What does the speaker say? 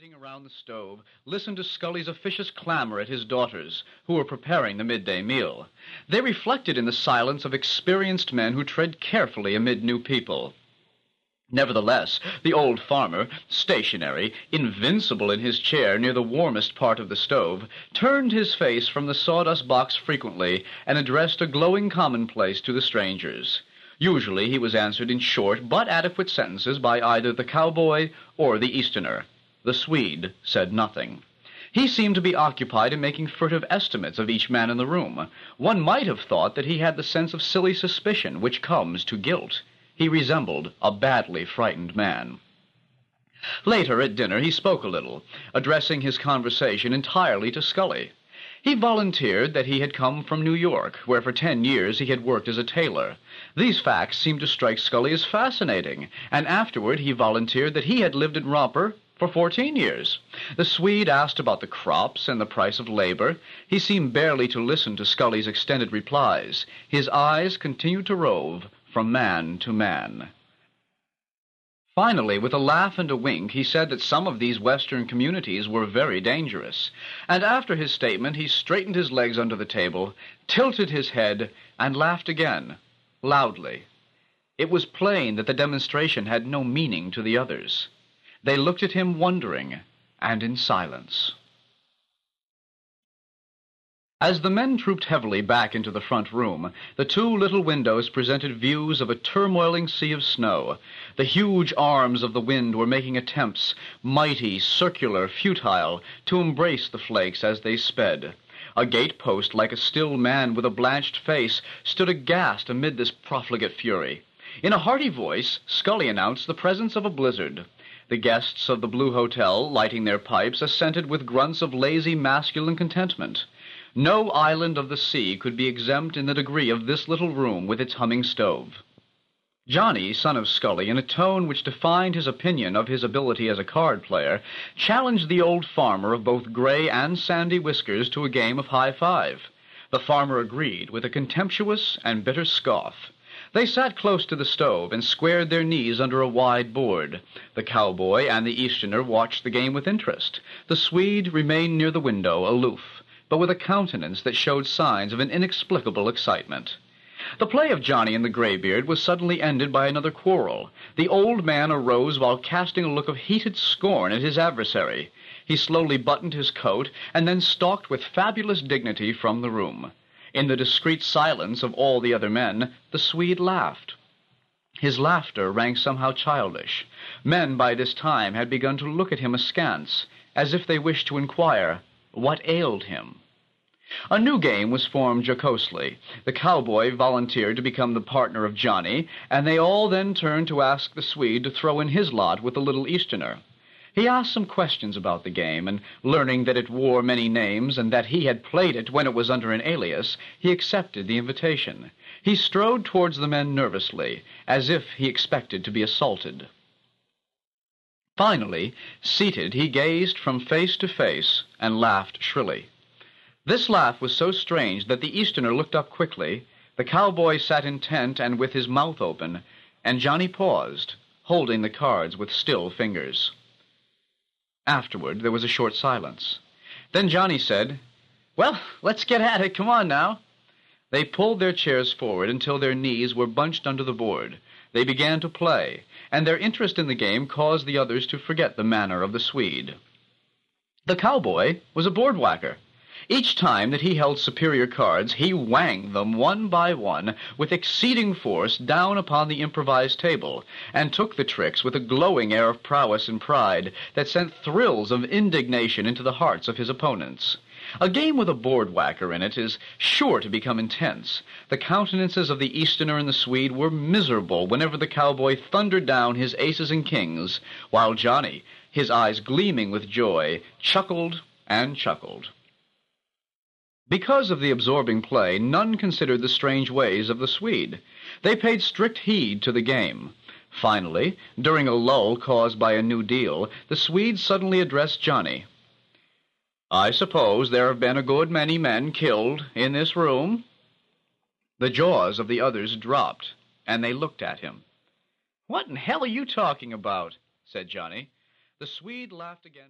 sitting around the stove, listened to Scully's officious clamor at his daughters, who were preparing the midday meal. They reflected in the silence of experienced men who tread carefully amid new people. Nevertheless, the old farmer, stationary, invincible in his chair near the warmest part of the stove, turned his face from the sawdust box frequently and addressed a glowing commonplace to the strangers. Usually he was answered in short but adequate sentences by either the cowboy or the Easterner. The Swede said nothing. He seemed to be occupied in making furtive estimates of each man in the room. One might have thought that he had the sense of silly suspicion which comes to guilt. He resembled a badly frightened man. Later at dinner he spoke a little, addressing his conversation entirely to Scully. He volunteered that he had come from New York, where for ten years he had worked as a tailor. These facts seemed to strike Scully as fascinating, and afterward he volunteered that he had lived in Romper for fourteen years. The Swede asked about the crops and the price of labor. He seemed barely to listen to Scully's extended replies. His eyes continued to rove from man to man. Finally, with a laugh and a wink, he said that some of these western communities were very dangerous. And after his statement, he straightened his legs under the table, tilted his head, and laughed again, loudly. It was plain that the demonstration had no meaning to the others. They looked at him wondering and in silence. As the men trooped heavily back into the front room, the two little windows presented views of a turmoiling sea of snow. The huge arms of the wind were making attempts, mighty, circular, futile, to embrace the flakes as they sped. A gate post, like a still man with a blanched face, stood aghast amid this profligate fury. In a hearty voice, Scully announced the presence of a blizzard. The guests of the Blue Hotel, lighting their pipes, assented with grunts of lazy masculine contentment. No island of the sea could be exempt in the degree of this little room with its humming stove. Johnny, son of Scully, in a tone which defined his opinion of his ability as a card player, challenged the old farmer of both gray and sandy whiskers to a game of high five. The farmer agreed with a contemptuous and bitter scoff. They sat close to the stove and squared their knees under a wide board. The cowboy and the Easterner watched the game with interest. The Swede remained near the window, aloof but with a countenance that showed signs of an inexplicable excitement. The play of Johnny and the Graybeard was suddenly ended by another quarrel. The old man arose while casting a look of heated scorn at his adversary. He slowly buttoned his coat and then stalked with fabulous dignity from the room. In the discreet silence of all the other men, the Swede laughed. His laughter rang somehow childish. Men by this time had begun to look at him askance, as if they wished to inquire what ailed him. A new game was formed jocosely. The cowboy volunteered to become the partner of Johnny, and they all then turned to ask the Swede to throw in his lot with the little Easterner. He asked some questions about the game, and learning that it wore many names and that he had played it when it was under an alias, he accepted the invitation. He strode towards the men nervously, as if he expected to be assaulted. Finally, seated, he gazed from face to face and laughed shrilly. This laugh was so strange that the Easterner looked up quickly, the cowboy sat intent and with his mouth open, and Johnny paused, holding the cards with still fingers. Afterward, there was a short silence. Then Johnny said, Well, let's get at it. Come on now. They pulled their chairs forward until their knees were bunched under the board. They began to play, and their interest in the game caused the others to forget the manner of the Swede. The cowboy was a board whacker. Each time that he held superior cards, he whanged them one by one with exceeding force down upon the improvised table, and took the tricks with a glowing air of prowess and pride that sent thrills of indignation into the hearts of his opponents. A game with a board whacker in it is sure to become intense. The countenances of the Easterner and the Swede were miserable whenever the cowboy thundered down his aces and kings, while Johnny, his eyes gleaming with joy, chuckled and chuckled. Because of the absorbing play, none considered the strange ways of the Swede. They paid strict heed to the game. Finally, during a lull caused by a new deal, the Swede suddenly addressed Johnny. I suppose there have been a good many men killed in this room? The jaws of the others dropped, and they looked at him. What in hell are you talking about? said Johnny. The Swede laughed again.